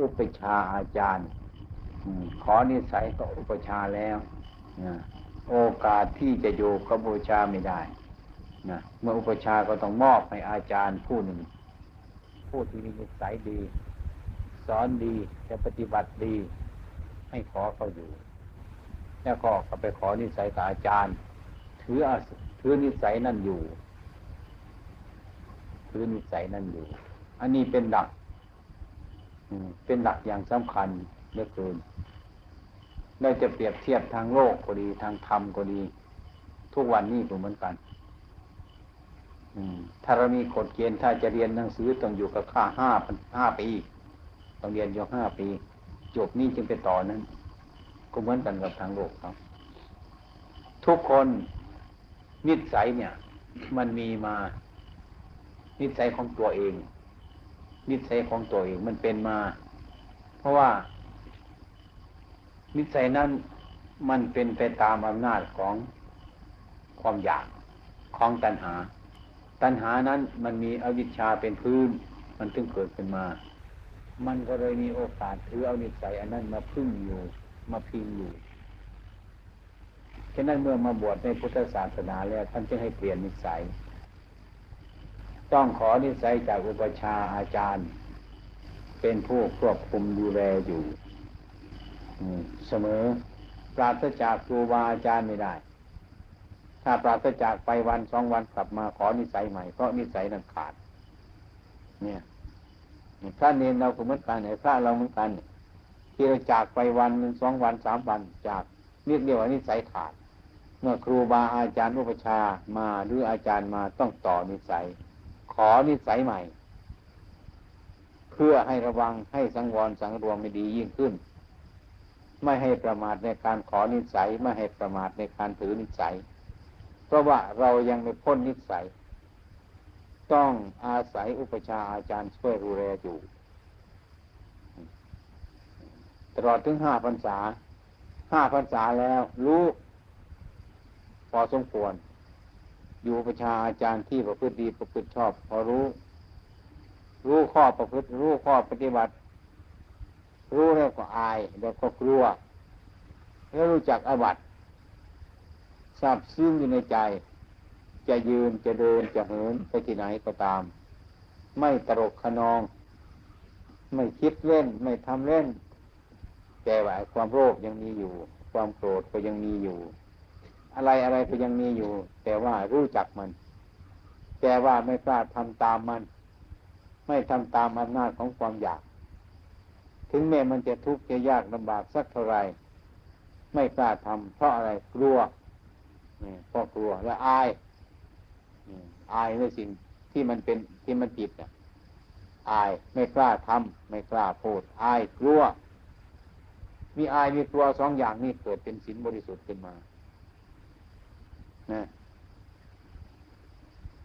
อุปชาอาจารย์ขอนิสัยก็อุปชาแล้วโอกาสที่จะอยู่กับบูชาไม่ได้นะเมื่ออุปชาก็ต้องมอบให้อาจารย์ผู้หนึ่ง ผู้ที่มีนิสัยดี สอนดีจะปฏิบัติดี ให้ขอเขาอยู่ แล้วก็ก็ไปขอนิสัยกับอาจารย์ ถือถือนิสัยนั่นอยู่ถือนิสัยนั่นอยู่ อันนี้เป็นหลัก เป็นหลักอย่างสำคัญเหลือเกินเราจะเปรียบเทียบทางโลกก็ดีทางธรรมก็ดี ทุกวันนี้ก็เหมือนกันถ้าเรามีกฎเกณฑ์ถ้าจะเรียนหนังสือต้องอยู่กับค่าห้าห้าปีต้องเรียนอยู่ห้าปี จบนี้จึงไปต่อนั้น ก็เหมือนกันกับทางโลกครับ ทุกคนนิสัยเนี่ย มันมีมา นิสัยของตัวเอง นิสัยของตัวเองมันเป็นมา เพราะว่า นิสัยนั้นมันเป็นไปตามอำนาจของความอยากของตัณหา ตัณหานั้นมันมีอวิชชาเป็นพื้น มันถึงเกิดขึ้นมา มันก็เลยมีโอกาสถือเอานิสัยอันนั้นมาพึ่งอยู่ มาพิงอยู่ฉะนั้นเมื่อมาบวชในพุทธศาสนาแล้วท่านจึงให้เปลี่ยนนิสัย ต้องขอนิสัยจากอุปชาอาจารย์ เป็นผู้ควบคุมดูแลอยู่เสมอ ปราศจากครูบาอาจารย์ไม่ได้ ถ้าปราศจากไปวันสองวันกลับมาขอนิสัยใหม่เพราะนิสัยนั้นขาด เนี่ยพระเนรเราก็เหมือนกันไหนพระเราเหมือนกันที่เราจากไปวันหนึ่งสองวันสามวันจากเรียกเดียวนิสัยขาด เมื่อครูบาอาจารย์อุปชามาหรืออาจารย์มาต้องต่อนิสัย ขอนิสัยใหม่ เพื่อให้ระวังให้สังวรสังรวมไม่ดียิ่งขึ้น ไม่ให้ประมาทในการขอนิสัยไม่ให้ประมาทในการถือนิสัย เพราะว่าเรายังไม่พ้นนิสัย ต้องอาศัยอุปชาอาจารย์ช่วยดูแลอยู่ตลอดถึงห้าพรรษาห้าพรรษาแล้วรู้พอสมควร อยู่ประชาอาจารย์ที่ประพฤติดีประพฤติชอบ พอรู้ รู้ข้อประพฤติ รู้ข้อปฏิบัติ รู้แล้วก็อายแล้วก็กลัว แล้วรู้จักอวัตทราบซึ้งอยู่ในใจ จะยืนจะเดินจะเหินไปที่ไหนก็ตาม ไม่ตรกขนอง ไม่คิดเล่น ไม่ทำเล่น แต่ว่าความโลภยังมีอยู่ ความโกรธก็ยังมีอยู่ อะไรอะไรก็ยังมีอยู่ แต่ว่ารู้จักมัน แต่ว่าไม่กล้าทำตามมัน ไม่ทำตามอำนาจของความอยาก ถึงแม้มันจะทุกข์จะยากลำบากสักเท่าไรไม่กล้าทำเพราะอะไรกลัวเพราะกลัวและอายอายในสิ่งที่มันเป็นที่มันผิดอะอายไม่กล้าทำไม่กล้าพูดอายกลัว มีอายมีกลัวสองอย่างนี้เกิดเป็นศีลบริสุทธิ์ขึ้นมา นะ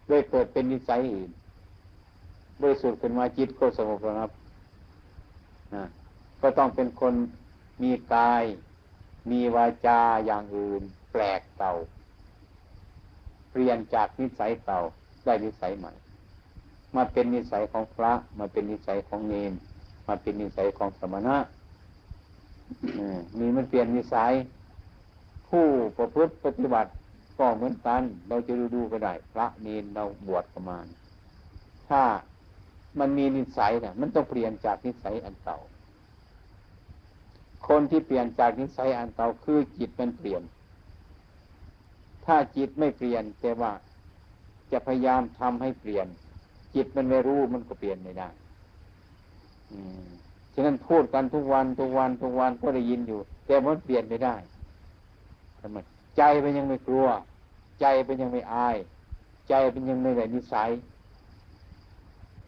เลยเกิดเป็นนิสัยอื่นบริสุทธิ์ขึ้นมาจิตก็สงบระงับนะก็ต้องเป็นคนมีกาย มีวาจาอย่างอื่น แปลกเต่า เปลี่ยนจากนิสัยเต่าได้นิสัยใหม่ มาเป็นนิสัยของพระ มาเป็นนิสัยของเนนมาเป็นนิสัยของสมณะมีมันเปลี่ยนนิสัย ผู้ประพฤติปฏิบัติ ก็เหมือนกัน เราจะดูดูก็ได้ พระเนนเราบวชประมาณ ถ้ามันมีนิสัยเนี่ยมันต้องเปลี่ยนจากนิสัยอันเก่า คนที่เปลี่ยนจากนิสัยอันเก่าคือจิตมันเปลี่ยน ถ้าจิตไม่เปลี่ยนแต่ว่าจะพยายามทำให้เปลี่ยน จิตมันไม่รู้มันก็เปลี่ยนไม่ได้ฉะนั้นพูดกันทุกวันทุกวันทุกวันก็ได้ยินอยู่ แต่มันเปลี่ยนไม่ได้ทำไมใจเป็นยังไม่กลัว ใจเป็นยังไม่อาย ใจเป็นยังไม่ได้นิสัย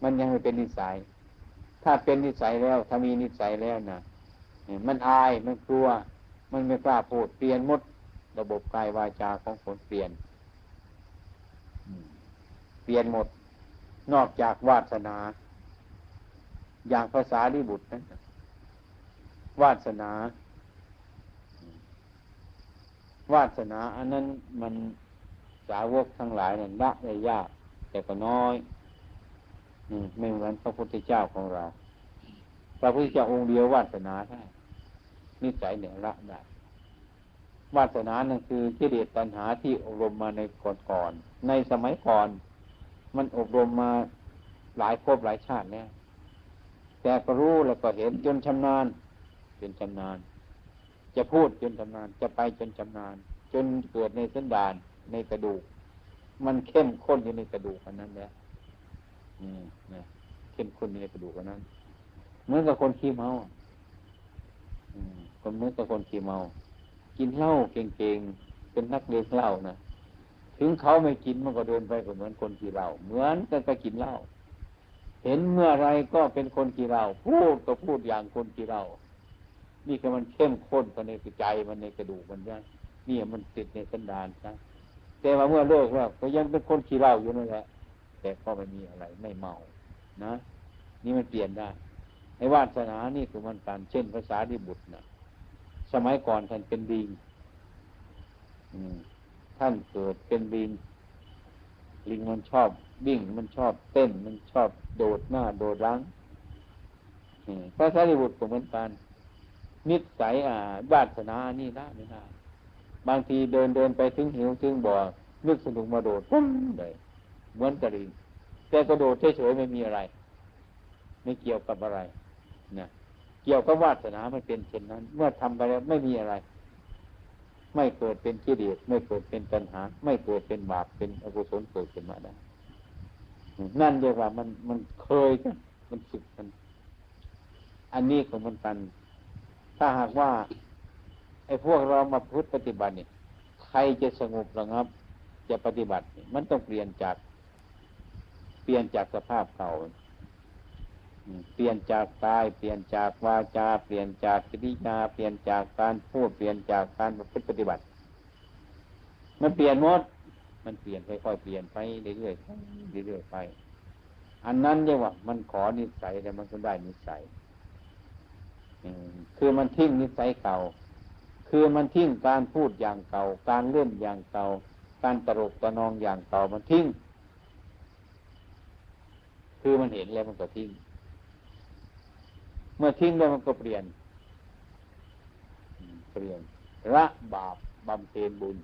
มันยังไม่เป็นนิสัย ถ้าเป็นนิสัยแล้ว ถ้ามีนิสัยแล้วนะมันอายมันกลัว มันไม่กล้าพูดเปลี่ยนมด ระบบกายวาจาของคนเปลี่ยนเปลี่ยนหมด นอกจากวาสนา อย่างภาษาดิบุตรนั้นวาสนา วาสนา อันนั้นมัน สาวกทั้งหลายนั่นละได้ยากแต่ก็น้อยไม่เหมือนพระพุทธเจ้าของเรา พระพุทธเจ้าองค์เดียววาสนาได้นิสัยเนี่ยละได้วาสนานั่นคือกิเลสตัณหาที่อบรมมาในก่อนๆในสมัยก่อน มันอบรมมาหลายภพหลายชาติแล้วแต่ก็รู้แล้วก็เห็นจนชำนาญจนชำนาญ จะพูดจนชำนาญจะไปจนชำนาญ จนเกิดในสันดาน ในกระดูก มันเข้มข้นอยู่ในกระดูกอันนั้นแล้วอืมนะเข้มข้นในกระดูกอันนั้น เหมือนกับคนขี้เมาอืมคนเหมือนกับคนขี้เมา กินเหล้าเก่งๆเป็นนักเลงเหล้านะถึงเขาไม่กินมันก็เดินไปก็เหมือนคนขี้เหล้าเหมือนกันก็กินเหล้าเห็นเมื่อไรก็เป็นคนกี่เราพูดก็พูดอย่างคนกี่เรานี่คือมันเข้มข้นภายในใจมันในกระดูกมันนะนี่มันติดในสันดานนะ แต่ว่าเมื่อเลิกแล้วก็ยังเป็นคนขี้เหล้าอยู่นั่นแหละแต่ก็ไม่มีอะไรไม่เมานะ นี่มันเปลี่ยนได้ไอ้วาสนานี่คือมันการเช่นภาษาที่บุตรนะสมัยก่อนท่านเป็นดิงท่านเกิดเป็นดิง ลิงมันชอบวิ่งมันชอบเต้นมันชอบโดดหน้าโดดหลังพระสารีบุตรก็เหมือนกันนิสัยอ่าบาสนานี่นะไม่ได้ บางทีเดินเดินไปถึงหิวถึงบ่อนึกสนุกมาโดดปุ้มเลยเหมือนกระดิ่งแต่กระโดดเฉยๆไม่มีอะไร ไม่เกี่ยวกับอะไรนะเกี่ยวกับวาสนาไม่เป็นเช่นนั้น เมื่อทำไปแล้วไม่มีอะไร ไม่เกิดเป็นกิเลสไม่เกิดเป็นปัญหา ไม่เกิดเป็นบาปเป็นอกุศลเกิดขึ้นมาได้นั่นเรียกว่ามันมันเคยกันมันฝึกกัน อันนี้ของมันกัน ถ้าหากว่า ไอ้พวกเรามาพุทธปฏิบัติเนี่ยใครจะสงบระงับ จะปฏิบัติ มันต้องเปลี่ยนจาก เปลี่ยนจากสภาพเก่าเปลี่ยนจากกาย เปลี่ยนจากวาจา เปลี่ยนจากกิริยา เปลี่ยนจากการพูด เปลี่ยนจากการปฏิบัติ มันเปลี่ยนหมด มันเปลี่ยนค่อยๆเปลี่ยนไปเรื่อยๆเรื่อยๆไป อันนั้นเรียกว่า มันขอนิสัยแต่มันก็ได้นิสัยคือมันทิ้งนิสัยเก่า คือมันทิ้งการพูดอย่างเก่า การเล่นอย่างเก่า การตลกตะนองอย่างเก่ามันทิ้ง คือมันเห็นแล้วมันก็ทิ้ง เมื่อทิ้งแล้วมันก็เปลี่ยน เปลี่ยนละบาปบำเพ็ญบุญ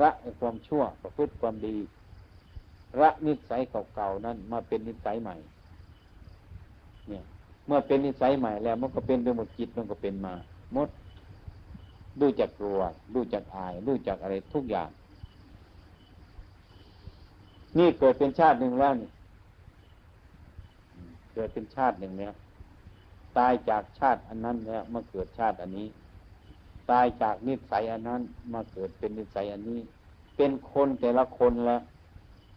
ละความชั่วประพฤติความดีละนิสัยเก่าๆนั้นมาเป็นนิสัยใหม่ เนี่ย เมื่อเป็นนิสัยใหม่แล้ว มันก็เป็นไปหมดจิตมันก็เป็นมาหมด ดูจักกลัวดูจักอายดูจักอะไรทุกอย่าง นี่เกิดเป็นชาติหนึ่งแล้วนี่เกิดเป็นชาติหนึ่งแล้วตายจากชาติอันนั้นแล้วมาเกิดชาติอันนี้ ตายจากนิสัยอันนั้นมาเกิดเป็นนิสัยอันนี้ เป็นคนแต่ละคนละ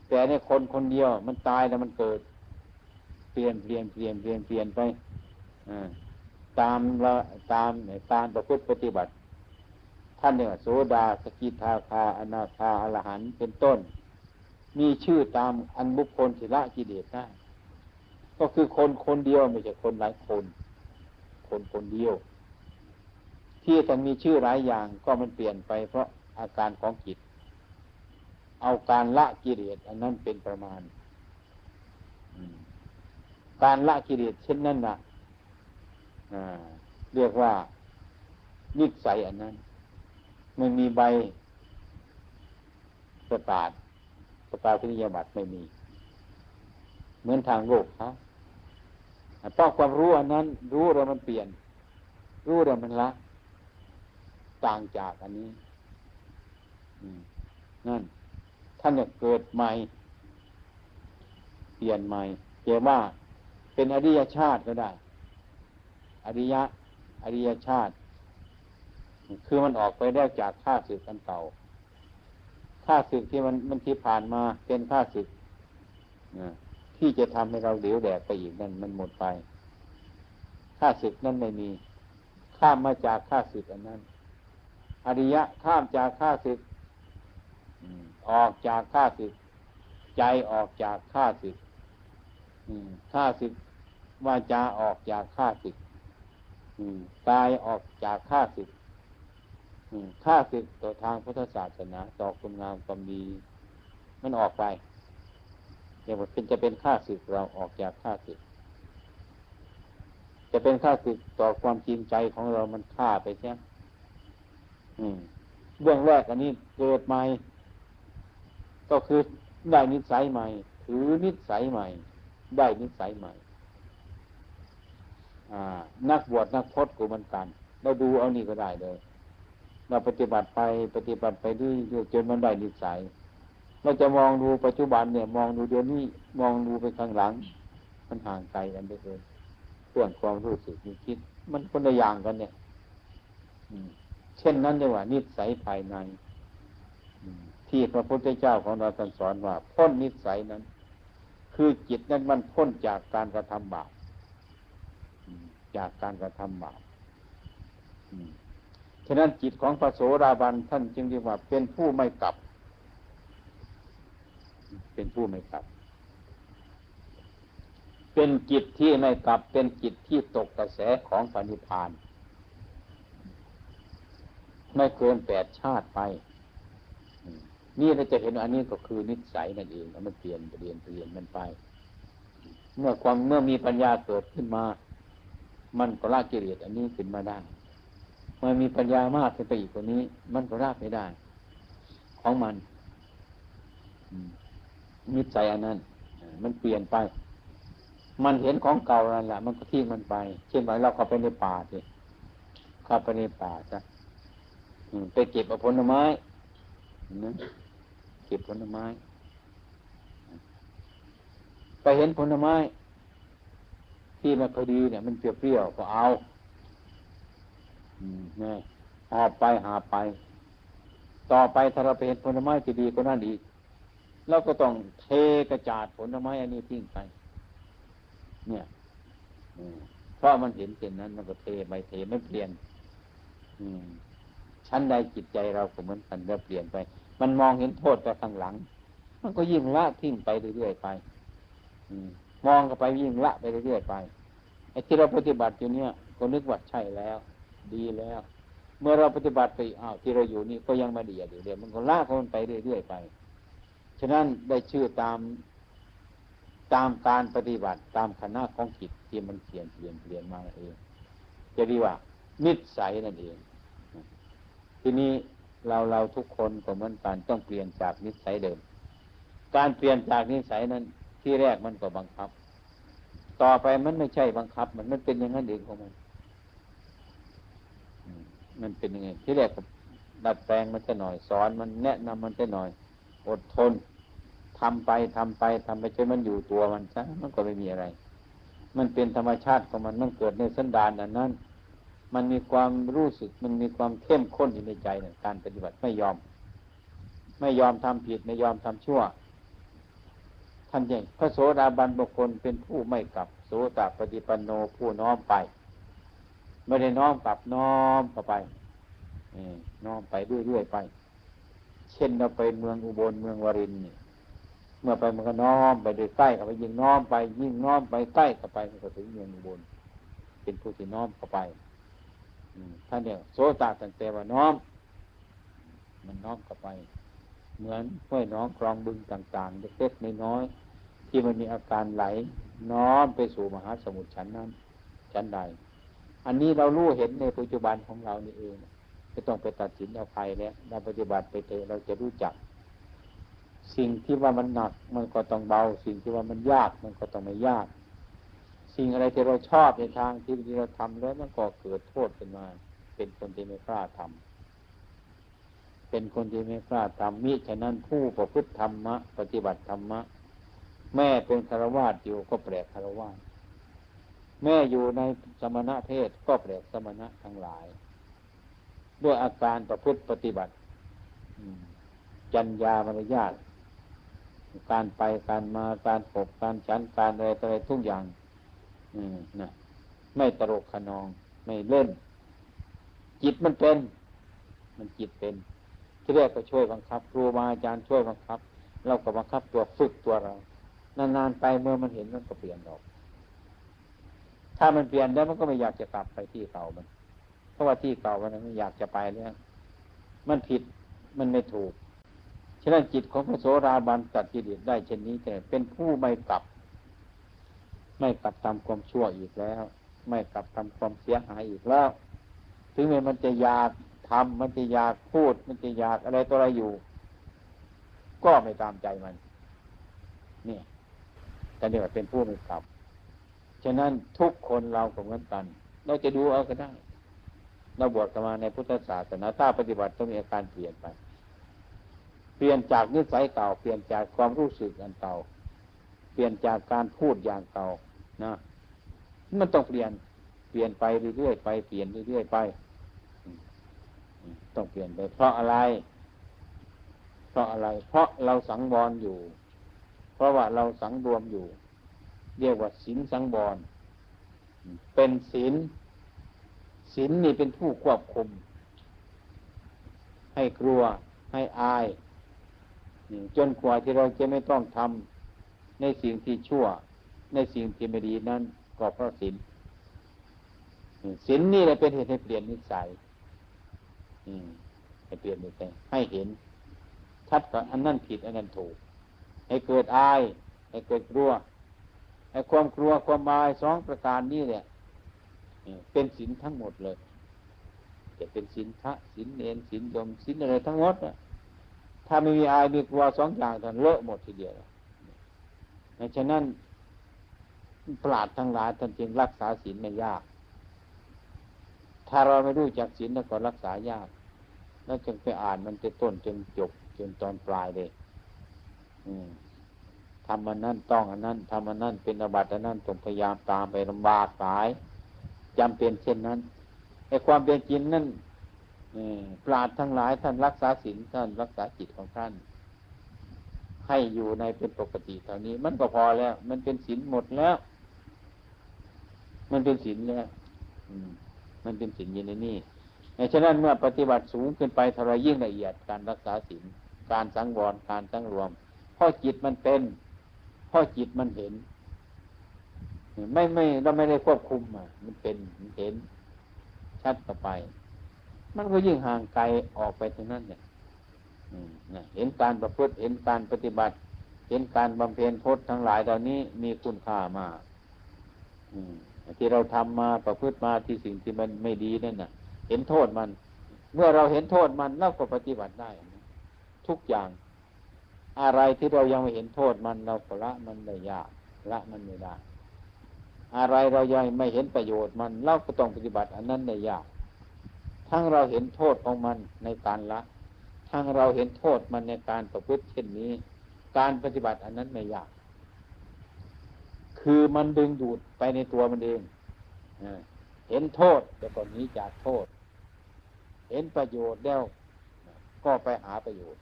แต่ในคนคนเดียว มันตายแล้วมันเกิด เปลี่ยนเปลี่ยนเปลี่ยนเปลี่ยนเปลี่ยนไปตามละตามตามประพฤติปฏิบัติ ท่านเนี่ยโสดาสกิทาคาอนาคาอรหันเป็นต้น มีชื่อตามอันบุคคลศิละกิเลสได้ก็คือคนคนเดียวไม่ใช่คนหลายคน คนคนเดียว ที่ต้องมีชื่อหลายอย่างก็มันเปลี่ยนไป เพราะอาการของจิต เอาการละกิเลสอันนั้นเป็นประมาณ การละกิเลสเช่นนั้นนะเรียกว่านิสัยอันนั้น ไม่มีใบประกาศประกาศพิยาบัตรไม่มี เหมือนทางโลกเขาเพราะความรู้อันนั้น รู้แล้วมันเปลี่ยน รู้แล้วมันละต่างจากอันนี้นั่นท่านจะเกิดใหม่ เปลี่ยนใหม่เกี่ยว่า เป็นอริยชาติก็ได้ อริยะ อริยชาติ คือมันออกไปได้จากข้าศึกกันเก่าข้าศึกที่มันมันที่ผ่านมาเป็นข้าศึกที่จะทำให้เราเหลวแดกไปอีกนั่นมันหมดไปข้าศึกนั้นไม่มี ข้ามมาจากข้าศึกอันนั้น อริยะข้ามจากข้าศึกออกจากข้าศึก ใจออกจากข้าศึกข้าศึกวาจาออกจากข้าศึกกายออกจากข้าศึก ข้าศึกต่อทางพุทธศาสนาต่อคุณงามความดีมันออกไปอย่างว่าเป็นจะเป็นข้าศึกเราออกจากข้าศึก จะเป็นค่าศึกต่อความจริงใจของเรามันฆ่าไปใช่ไหมเบื้องแรกอันนี้เกิดใหม่ ก็คือได้นิสัยใหม่ ถือนิสัยใหม่ ได้นิสัยใหม่นักบวชนักพจน์กูมันกัน เราดูเอานี่ก็ได้เลย เราปฏิบัติไปปฏิบัติไปด้วยจนมันได้นิสัยเราจะมองดูปัจจุบันเนี่ย มองดูเดี๋ยวนี้มองดูไปข้างหลัง มันห่างไกลกันไปเลยเรื่องความรู้สึกมีคิด มันคนละอย่างกันเนี่ยเช่นนั้นเลยว่า นิสัยภายในที่พระพุทธเจ้าของเราท่านสอนว่า พ้นนิสัยนั้น คือจิตนั้นมันพ้นจากการกระทำบาปจากการกระทำบาป ฉะนั้นจิตของพระโสราบันท่านจึงเรียกว่าเป็นผู้ไม่กลับ เป็นผู้ไม่กลับ เป็นจิตที่ไม่กลับ เป็นจิตที่ตกกระแสของปณิพาน ไม่เกินแปดชาติไป นี่เราจะเห็นอันนี้ก็คือนิสัยนั่นเองมันเปลี่ยนเปลี่ยนเปลี่ยนมันไป เมื่อความเมื่อมีปัญญาเกิดขึ้นมา มันก็ละกิเลสอันนี้ขึ้นมาได้ มันมีปัญญามากขึ้นไปอีกกว่านี้ มันก็ราบไม่ได้ ของมันนิสัยอันนั้น มันเปลี่ยนไป มันเห็นของเก่านั่นแหละ มันก็ทิ้งมันไป เช่นว่าเราเข้าไปในป่าสิเข้าไปในป่าจ้ะไปเก็บผลไม้นะเก็บผลไม้ ไปเห็นผลไม้ ที่มันพอดีเนี่ย มันเปรี้ยวๆก็เอา นี่หอบไปหาไป ต่อไปถ้าเราไปเห็นผลไม้ที่ดีก็นั่นอีกเราก็ต้องเทกระจาดผลไม้อันนี้ทิ้งไป เนี่ยเพราะมันเห็นเช่นนั้นมันก็เทไปเทไม่เปลี่ยน อืมชั้นใดจิตใจเราก็เหมือนกันเราเปลี่ยนไป มันมองเห็นโทษไปข้างหลัง มันก็ยิ่งละทิ้งไปเรื่อยๆไปมองก็ไปยิ่งละไปเรื่อยๆไปไอ้ที่เราปฏิบัติอยู่เนี่ย ก็นึกว่าใช่แล้ว ดีแล้ว เมื่อเราปฏิบัติไปอ้าวที่เราอยู่นี่ก็ยังมาดีอยู่เดี๋ยวมันก็ลากมันไปเรื่อยๆไป ฉะนั้นได้ชื่อตามตามการปฏิบัติตามคณะของจิตที่มันเปลี่ยนเปลี่ยนเปลี่ยนมาเองจะดีว่า นิสัยนั่นเอง ทีนี้เราเราทุกคนก็เหมือนกันต้องเปลี่ยนจากนิสัยเดิม การเปลี่ยนจากนิสัยนั้น ที่แรกมันก็บังคับ ต่อไปมันไม่ใช่บังคับ มันมันเป็นอย่างนั้นเองของมัน มันเป็นยังไงที่แรกดัดแปลงมันจะหน่อยสอนมันแนะนำมันจะหน่อย อดทนทำไปทำไปทำไปจนมันอยู่ตัวมันซะมันก็ไม่มีอะไร มันเป็นธรรมชาติของมันมันเกิดในสันดานอันนั้น มันมีความรู้สึกมันมีความเข้มข้นอยู่ในใจในการปฏิบัติไม่ยอม ไม่ยอมทำผิดไม่ยอมทำชั่วท่านยังพระโสดาบันบุคคลเป็นผู้ไม่กลับโสตปฏิปันโนผู้น้อมไป ไม่ได้น้อมกลับน้อมเข้าไปน้อมไปเรื่อยๆไป เช่นเราไปเมืองอุบลเมืองวรินเนี่ยเมื่อไปมันก็น้อมไปโดยใกล้เข้าไปยิ่งน้อมไป ยิ่งน้อมไปใกล้เข้าไปมันก็ถึงเมืองอุบลเป็นผู้ที่น้อมเข้าไปท่านเนี่ยโสตตั้งแต่ว่าน้อม มันน้อมเข้าไป เหมือนห้วยน้องคลองบึงต่างๆเล็กๆน้อยๆที่มันมีอาการไหล น้อมไปสู่มหาสมุทรชั้นนั้นชั้นใด อันนี้เรารู้เห็นในปัจจุบันของเรานี่เองไม่ต้องไปตัดสินเอาใครแล้วเราปฏิบัติไปเถอะเราจะรู้จัก สิ่งที่ว่ามันหนักมันก็ต้องเบา สิ่งที่ว่ามันยากมันก็ต้องไม่ยาก สิ่งอะไรที่เราชอบในทางที่เราทำแล้วมันก็เกิดโทษขึ้นมา เป็นคนที่ไม่กล้าทำเป็นคนที่ไม่กล้าทำมิฉะนั้นผู้ประพฤติธรรมะปฏิบัติธรรมะแม่เป็นคารวาสอยู่ก็แปลกคารวาส แม่อยู่ในสมณะเพศก็แปลกสมณะทั้งหลาย ด้วยอาการประพฤติปฏิบัติจัญญามารยาทการไปการมาการปกการฉันการอะไรอะไรทุกอย่างนะไม่ตลกขนอง ไม่เล่น จิตมันเป็น มันจิตเป็นที่แรกก็ช่วยบังคับครูบาอาจารย์ช่วยบังคับ เราก็บังคับตัวฝึกตัวเรา นานๆไปเมื่อมันเห็นมันก็เปลี่ยนออก ถ้ามันเปลี่ยนแล้วมันก็ไม่อยากจะกลับไปที่เก่ามัน เพราะว่าที่เก่ามันไม่อยากจะไปแล้วมันผิดมันไม่ถูกฉะนั้นจิตของพระโสราบันตัดกิเลสได้เช่นนี้แต่เป็นผู้ไม่กลับ ไม่กลับทำความชั่วอีกแล้ว ไม่กลับทำความเสียหายอีกแล้ว ถึงแม้มันจะอยากทำมันจะอยากพูด มันจะอยากอะไรตัวอะไรอยู่ ก็ไม่ตามใจมัน นี่แต่เรียกว่าเป็นผู้ไม่กลับ ฉะนั้นทุกคนเราก็เหมือนกัน เราจะดูเอาก็ได้ เราบวชกันมาในพุทธศาสนาถ้าปฏิบัติต้องมีอาการเปลี่ยนไป เปลี่ยนจากนิสัยเก่า เปลี่ยนจากความรู้สึกอันเก่า เปลี่ยนจากการพูดอย่างเก่านะมันต้องเปลี่ยน เปลี่ยนไปเรื่อยๆไป เปลี่ยนเรื่อยๆไป ต้องเปลี่ยนไป เพราะอะไร เพราะอะไร เพราะเราสังวรอยู่ เพราะว่าเราสังรวมอยู่ เรียกว่าศีลสังวรเป็นศีลศีลนี่เป็นผู้ควบคุม ให้กลัวให้อายจนกว่าที่เราจะไม่ต้องทำในสิ่งที่ชั่ว ในสิ่งที่ไม่ดีนั้นก็เพราะศีลศีลนี่แหละเป็นเหตุให้เปลี่ยนนิสัยให้เปลี่ยนนิสัยให้เห็นชัดว่าอันนั้นผิดอันนั้นถูก ให้เกิดอาย ให้เกิดกลัว ให้ความกลัวความอายสองประการนี้เนี่ยเป็นศีลทั้งหมดเลย จะเป็นศีลพระศีลเนรศีลยมศีลอะไรทั้งหมดนะถ้าไม่มีอายมีกลัวสองอย่างท่านเลอะหมดทีเดียวดังฉะนั้นปราดทั้งหลายท่านจึงรักษาศีลไม่ยาก ถ้าเราไม่รู้จักศีลแล้วก็รักษายาก แล้วจึงไปอ่านมันจะต้นจนจบจนตอนปลายเลย ทำมันนั่นต้องอันนั้นทำมันนั่นเป็นอบัติอันนั้นต้องพยายามตามไปลำบากหลายจำเป็นเช่นนั้นไอ้ความเป็นจริงนั่นปราดทั้งหลายท่านรักษาศีลท่านรักษาจิตของท่าน ให้อยู่ในเป็นปกติเท่านี้ มันก็พอแล้ว มันเป็นศีลหมดแล้ว มันเป็นศีลแล้วมันเป็นศีลยู่ในนี้ฉะนั้นเมื่อปฏิบัติสูงขึ้นไปเท่าไรยิ่งละเอียดการรักษาศีลการสังวรการสังรวมเพราะจิตมันเป็น เพราะจิตมันเห็น ไม่ไม่เราไม่ได้ควบคุมอะมันเป็นมันเห็น ชัดต่อไป มันก็ยิ่งห่างไกลออกไปตรงนั้นเนี่ยเห็นการประพฤติเห็นการปฏิบัติ เห็นการบำเพ็ญพจน์ทั้งหลายเหล่านี้มีคุณค่ามากที่เราทำมาประพฤติมาที่สิ่งที่มันไม่ดีนั่นน่ะ เห็นโทษมัน เมื่อเราเห็นโทษมันเราก็ปฏิบัติได้ ทุกอย่าง อะไรที่เรายังไม่เห็นโทษมันเราก็ละมันได้ยากละมันไม่ได้ อะไรเรายังไม่เห็นประโยชน์มันเราก็ต้องปฏิบัติ อันนั้นในยาก ทั้งเราเห็นโทษของมันในการละ ทั้งเราเห็นโทษมันในการประพฤติเช่นนี้ การปฏิบัติอันนั้นไม่ยาก คือมันดึงดูดไปในตัวมันเองเห็นโทษแต่ก่อนนี้จากโทษ เห็นประโยชน์แล้วก็ไปหาประโยชน์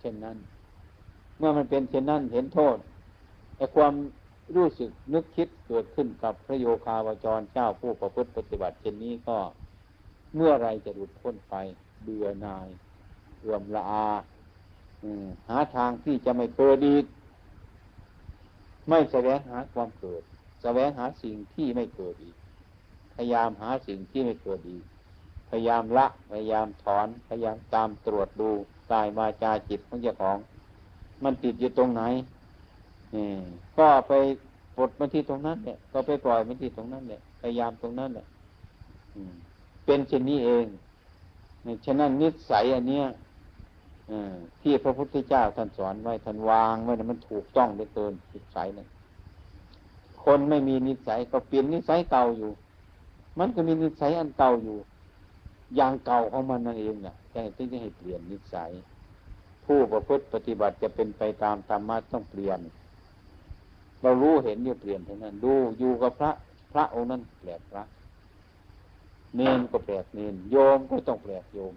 เช่นนั้น เมื่อมันเป็นเช่นนั้นเห็นโทษไอ้ความรู้สึกนึกคิดเกิดขึ้นกับพระโยคาวจรเจ้าผู้ประพฤติปฏิบัติเช่นนี้ก็เมื่อไรจะหลุดพ้นไปเบื่อนายเอื่อมละอาหาทางที่จะไม่เกิดอีกไม่แสวงหาความเกิด แสวงหาสิ่งที่ไม่เกิดอีก พยายามหาสิ่งที่ไม่เกิดอีก พยายามละ พยายามถอน พยายามตามตรวจดู กายมาจาจิตของเจ้าของ มันติดอยู่ตรงไหนก็ไปปลดมันที่ตรงนั้นเนี่ยก็ไปปล่อยมันที่ตรงนั้นเนี่ยพยายามตรงนั้นเนี่ยเป็นเช่นนี้เองฉะนั้นนิสัยอันเนี้ยที่พระพุทธเจ้าท่านสอนไว้ท่านวางไว้นมันถูกต้องเหลือเกินนิสัยเนี่ยคนไม่มีนิสัยก็เปลี่ยนนิสัยเก่าอยู่ มันก็มีนิสัยอันเก่าอยู่ อย่างเก่าของมันนั่นเองเนี่ยแค่ที่จะให้เปลี่ยนนิสัย ผู้ประพฤติปฏิบัติจะเป็นไปตามธรรมะต้องเปลี่ยน เรารู้เห็นอยู่เปลี่ยนเท่านั้น ดูอยู่กับพระ พระองค์นั้นแปลกพระ เนนก็แปลกเนนโยมก็ต้องแปลกโยม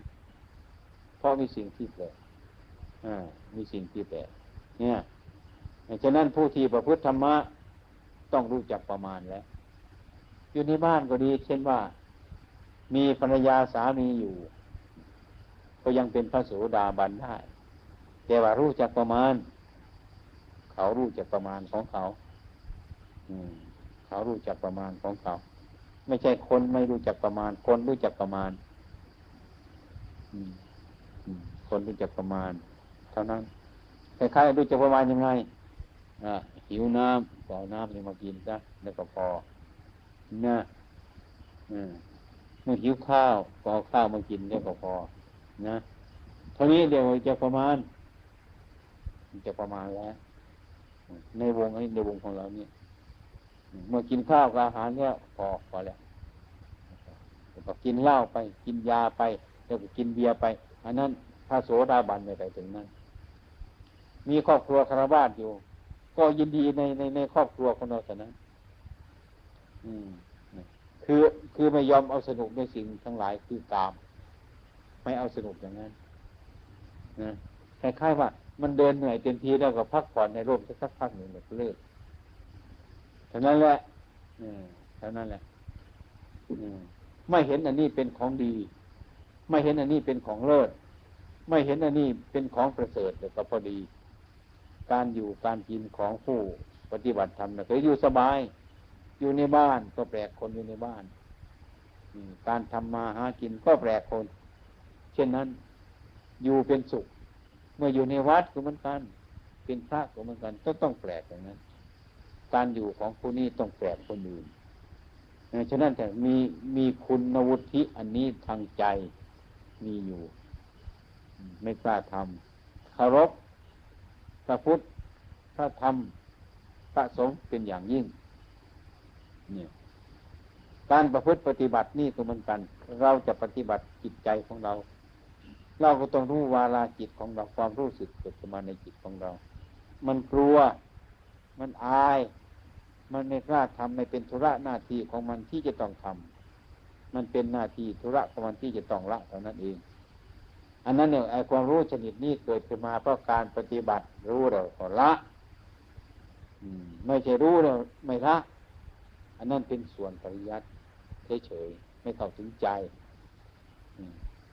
เพราะมีสิ่งที่แปลกอ่ามีสิ่งที่แปลกเนี่ยฉะนั้นผู้ที่ประพฤติธรรมะต้องรู้จักประมาณแล้ว อยู่ในบ้านก็ดี เช่นว่า มีภรรยาสามีอยู่ ก็ยังเป็นพระโสดาบันได้ แต่ว่ารู้จักประมาณ เขารู้จักประมาณของเขา อืม เขารู้จักประมาณของเขา ไม่ใช่คนไม่รู้จักประมาณ คนรู้จักประมาณ อืมคนรู้จักประมาณ เท่านั้นคล้ายๆรู้จักประมาณยังไงอ่าหิวน้ำก็เอาน้ำนี่มากินซะแล้วก็พอนะเมื่ อหิวข้าวก็เอาข้าวมากินได้ก็พอ นะเท่านี้เดี๋ยวจะประมาณ จะประมาณแล้ว ในวงในวงของเราเนี่ยเมื่อกินข้าวกับอาหารเนี่ยพอพอแล้วก็กินเหล้าไป กินยาไปแล้วก็กินเบียร์ไป อันนั้นพระโสดาบันไม่ไปถึงนั้น มีครอบครัวคารวาสอยู่ ก็ยินดีในในในครอบครัวของเราแต่นั้น อืม คือคือไม่ยอมเอาสนุกในสิ่งทั้งหลายคือกาม ไม่เอาสนุกอย่างนั้นนะคล้ายๆว่า มันเดินเหนื่อยเต็มทีแล้วก็พักผ่อนในร่มสักพักหนึ่งแบบเลิกเท่านั้นแหละเท่านั้นแหละไม่เห็นอันนี้เป็นของดี ไม่เห็นอันนี้เป็นของเลิศไม่เห็นอันนี้เป็นของประเสริฐแต่ก็พอดี การอยู่การกินของผู้ปฏิบัติธรรมนะเคยอยู่สบาย อยู่ในบ้านก็แปลกคนอยู่ในบ้านการทำมาหากินก็แปลกคน เช่นนั้น อยู่เป็นสุข เมื่ออยู่ในวัดก็เหมือนกัน เป็นพระก็เหมือนกันก็ต้องแปลกอย่างนั้น การอยู่ของผู้นี้ต้องแปลกคนอื่นฉะนั้นแต่มีมีคุณวุฒิอันนี้ทางใจมีอยู่ ไม่กล้าทำคารพพระพุทธพระธรรมพระสงฆ์เป็นอย่างยิ่ง เนี่ยการประพฤติปฏิบัตินี่ก็เหมือนกัน เราจะปฏิบัติจิตใจของเรา เราก็ต้องรู้วาลาจิตของเราความรู้สึกเกิดขึ้นมาในจิตของเรา มันกลัว มันอาย มันไม่กล้าทำไม่เป็นธุระหน้าที่ของมันที่จะต้องทำมันเป็นหน้าที่ธุระของมันที่จะต้องละเท่านั้นเอง อันนั้นเนี่ยไอ้ความรู้ชนิดนี้เกิดขึ้นมาเพราะการปฏิบัติรู้เราก็ละไม่ใช่รู้เราไม่ละ อันนั้นเป็นส่วนปริยัติเฉยๆไม่เข้าถึงใจ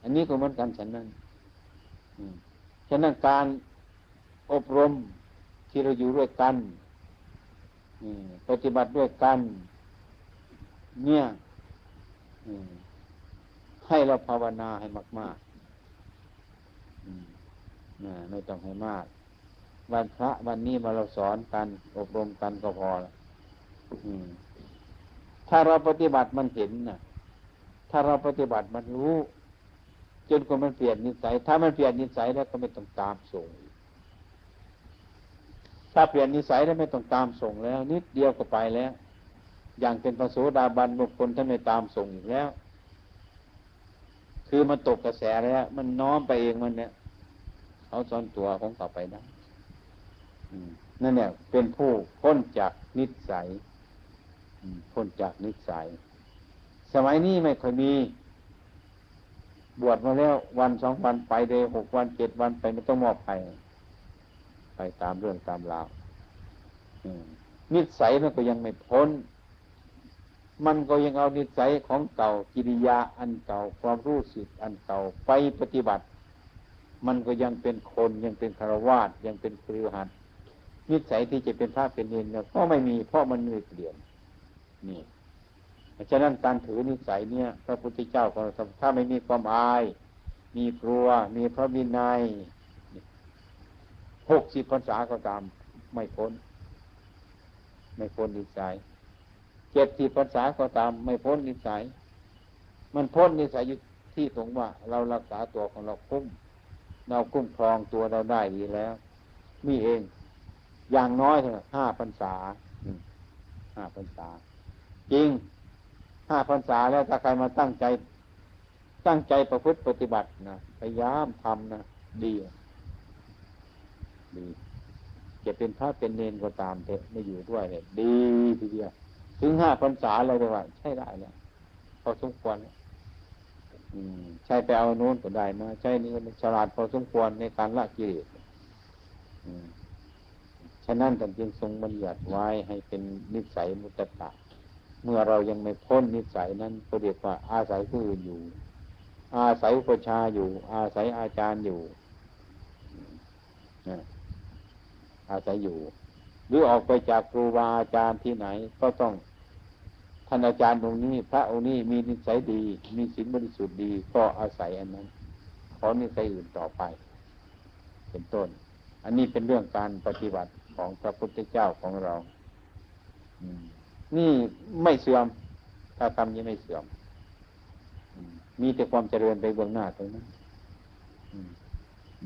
อันนี้ก็เหมือนกันฉันนั้นฉะนั้นการอบรมที่เราอยู่ด้วยกันปฏิบัติด้วยกัน เนี่ยให้เราภาวนาให้มากๆไม่ต้องให้มาก วันพระวันนี้มาเราสอนกัน อบรมกันก็พอแล้ว ถ้าเราปฏิบัติมันเห็นนะถ้าเราปฏิบัติมันรู้ จนกว่ามันเปลี่ยนนิสัย ถ้ามันเปลี่ยนนิสัยแล้วก็ไม่ต้องตามส่ง ถ้าเปลี่ยนนิสัยแล้วไม่ต้องตามส่งแล้ว นิดเดียวก็ไปแล้ว อย่างเป็นพระโสดาบันบุคคลท่านไม่ตามส่งอีกแล้ว คือมันตกกระแสแล้ว มันน้อมไปเองมันเนี่ยเขาซ้อนตัวของเขาไปได้นั่นเนี่ยเป็นผู้พ้นจากนิสัย พ้นจากนิสัย สมัยนี้ไม่ค่อยมี บวชมาแล้ววันสองวันไปเลยหกวันเจ็ดวันไปไม่ต้องมอบไป ไปตามเรื่องตามราวนิสัยมันก็ยังไม่พ้น มันก็ยังเอานิสัยของเก่ากิริยาอันเก่า ความรู้สึกอันเก่าไปปฏิบัติ มันก็ยังเป็นคนยังเป็นคารวาสยังเป็นครือหันนิสัยที่จะเป็นพระเป็นเนรก็ไม่มีเพราะมันไม่เปลี่ยน นี่ฉะนั้นการถือนิสัยเนี่ย พระพุทธเจ้าของเราถ้าไม่มีความอาย มีกลัว มีพระวินัยหกสิบพรรษาก็ตาม ไม่พ้น ไม่พ้นนิสัยเจ็ดสิบพรรษาก็ตาม ไม่พ้นนิสัย มันพ้นนิสัยอยู่ที่ตรงว่า เรารักษาตัวของเราคุ้มเราคุ้มครองตัวเราได้ดีแล้วมีเอง อย่างน้อยเถอะห้าพรรษาห้าพรรษา จริงห้าพรรษาแล้วถ้าใครมาตั้งใจ ตั้งใจประพฤติปฏิบัตินะพยายามทำนะดีดีจะเป็นพระเป็นเนนก็ตามเถอะไม่อยู่ด้วยเนี่ยดีทีเดียวถึงห้าพรรษาเลยว่า ใช่ได้เนี่ยพอสมควรใช่ไปเอาโน้นก็ได้มาใช่นี่ฉลาดพอสมควรในการละกิเลสฉะนั้นท่านจึงทรงบัญญัติไว้ให้เป็นนิสัยมุตตะ เมื่อเรายังไม่พ้นนิสัยนั้นก็เรียกว่าอาศัยผู้อื่นอยู่ อาศัยประชาอยู่ อาศัยอาจารย์อยู่อาศัยอยู่ หรือออกไปจากครูบาอาจารย์ที่ไหน ก็ต้องท่านอาจารย์ตรงนี้ พระองค์นี้มีนิสัยดี มีศีลบริสุทธิ์ดี ก็อาศัยอันนั้น ขอนิสัยอื่นต่อไป เป็นต้น อันนี้เป็นเรื่องการปฏิบัติของพระพุทธเจ้าของเรา อืม นี่ไม่เสื่อมถ้าทำยังไม่เสื่อม มีแต่ความเจริญไปเบื้องหน้าตรงนั้น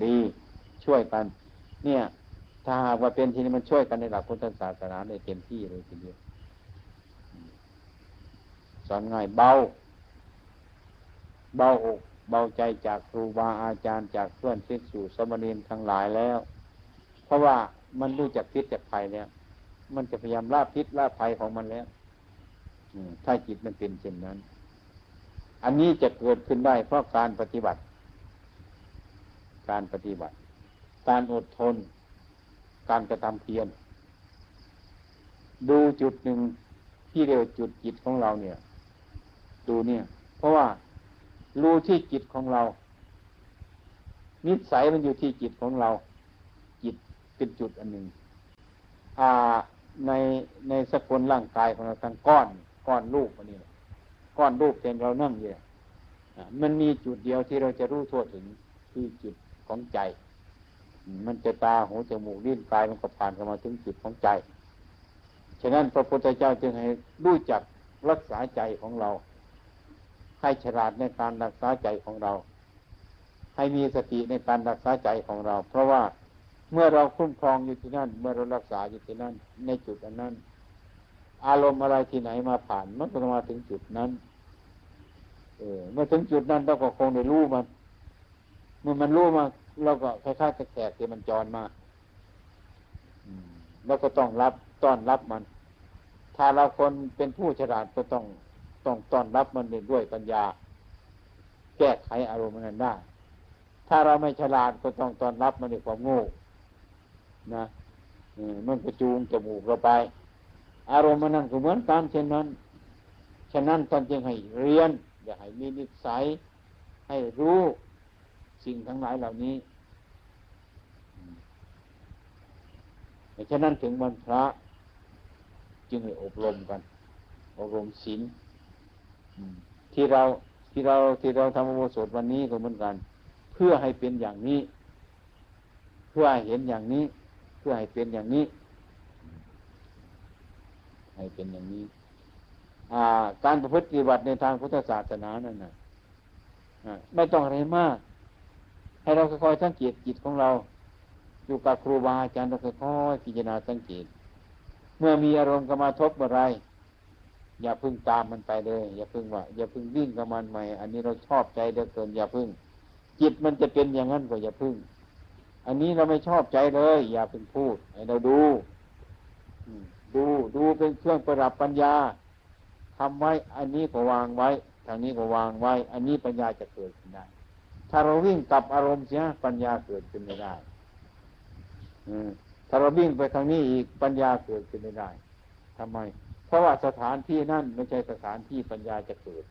ดีช่วยกัน เนี่ย ถ้าหากว่าเป็นที่นี้มันช่วยกันในหลักพุทธศาสนาได้เต็มที่เลยทีเดียวสอนง่ายเบา เบาอกเบาใจจากครูบาอาจารย์จากเพื่อนศิษย์สู่สมณีนทั้งหลายแล้ว เพราะว่ามันรู้จักพิษจากภัยแล้ว มันจะพยายามลาพิษลาภัยของมันแล้วถ้าจิตมันเป็นเช่นนั้น อันนี้จะเกิดขึ้นได้เพราะการปฏิบัติ การปฏิบัติ การอดทน การกระทำเพียรดูจุดหนึ่งที่เรียกจุดจิตของเราเนี่ย ดูเนี่ย เพราะว่ารู้ที่จิตของเรา นิสัยมันอยู่ที่จิตของเรา จิตเป็นจุดอันหนึ่งอ่า ในในสกุลร่างกายของเราทั้งก้อนก้อนรูปอันนี้ก้อนรูปเป็นเรานั่งอยู่มันมีจุดเดียวที่เราจะรู้ทั่วถึงคือจุดของใจ มันจะตาหูจมูกลิ้นกายมันก็ผ่านเข้ามาถึงจุดของใจ ฉะนั้นพระพุทธเจ้าจึงให้รู้จักรักษาใจของเรา ให้ฉลาดในการรักษาใจของเรา ให้มีสติในการรักษาใจของเรา เพราะว่า เมื่อเราคุ้มครองอยู่ที่นั่น เมื่อเรารักษาอยู่ที่นั่น ในจุดอันนั้น อารมณ์อะไรที่ไหนมาผ่านมันก็มาถึงจุดนั้น เออเมื่อถึงจุดนั้นเราก็คงได้รู้มันเมื่อมันรู้มาเราก็คล้ายๆแขกที่มันจรมาเราก็ต้องรับต้อนรับมัน ถ้าเราคนเป็นผู้ฉลาดก็ต้องต้องต้อนรับมันด้วยปัญญา แก้ไขอารมณ์นั้นได้ ถ้าเราไม่ฉลาดก็ต้องต้อนรับมันด้วยความโง่ นะมันกระจูงจมูกเราไป อารมณ์มันนั่นก็เหมือนกันเช่นนั้น ฉะนั้นตอนจึงให้เรียน อย่าให้มีนิสัย ให้รู้สิ่งทั้งหลายเหล่านี้ฉะนั้นถึงวันพระ จึงให้อบรมกัน อบรมศีลที่เราที่เราที่เราทำโมสดวันนี้ก็เหมือนกัน เพื่อให้เป็นอย่างนี้ เพื่อหเห็นอย่างนี้ พื่อให้เป็นอย่างนี้ ให้เป็นอย่างนี้การประพฤติปฏิบัติในทางพุทธศาสนานั่นนะไม่ต้องอะไรมาก ให้เราค่อยๆสังเกตจิตของเรา อยู่กับครูบาอาจารย์เราค่อยๆพิจารณาสังเกต เมื่อมีอารมณ์กมาทบอะไร อย่าพึ่งตามมันไปเลย อย่าพึ่งว่า อย่าพึ่งวิ่งกับมันใหม่ อันนี้เราชอบใจเดือเกิน อย่าพึ่ง จิตมันจะเป็นอย่างนั้นก็อย่าพึ่ง อันนี้เราไม่ชอบใจเลย อย่าพึ่งพูดให้เราดูดูดูเป็นเครื่องประดับปัญญาทำไว้ อันนี้ก็วางไว้ ทางนี้ก็วางไว้ อันนี้ปัญญาจะเกิดขึ้นได้ ถ้าเราวิ่งกลับอารมณ์เสียปัญญาเกิดขึ้นไม่ได้ถ้าเราวิ่งไปทางนี้อีกปัญญาเกิดขึ้นไม่ได้ทำไม เพราะว่าสถานที่นั่นไม่ใช่สถานที่ปัญญาจะเกิด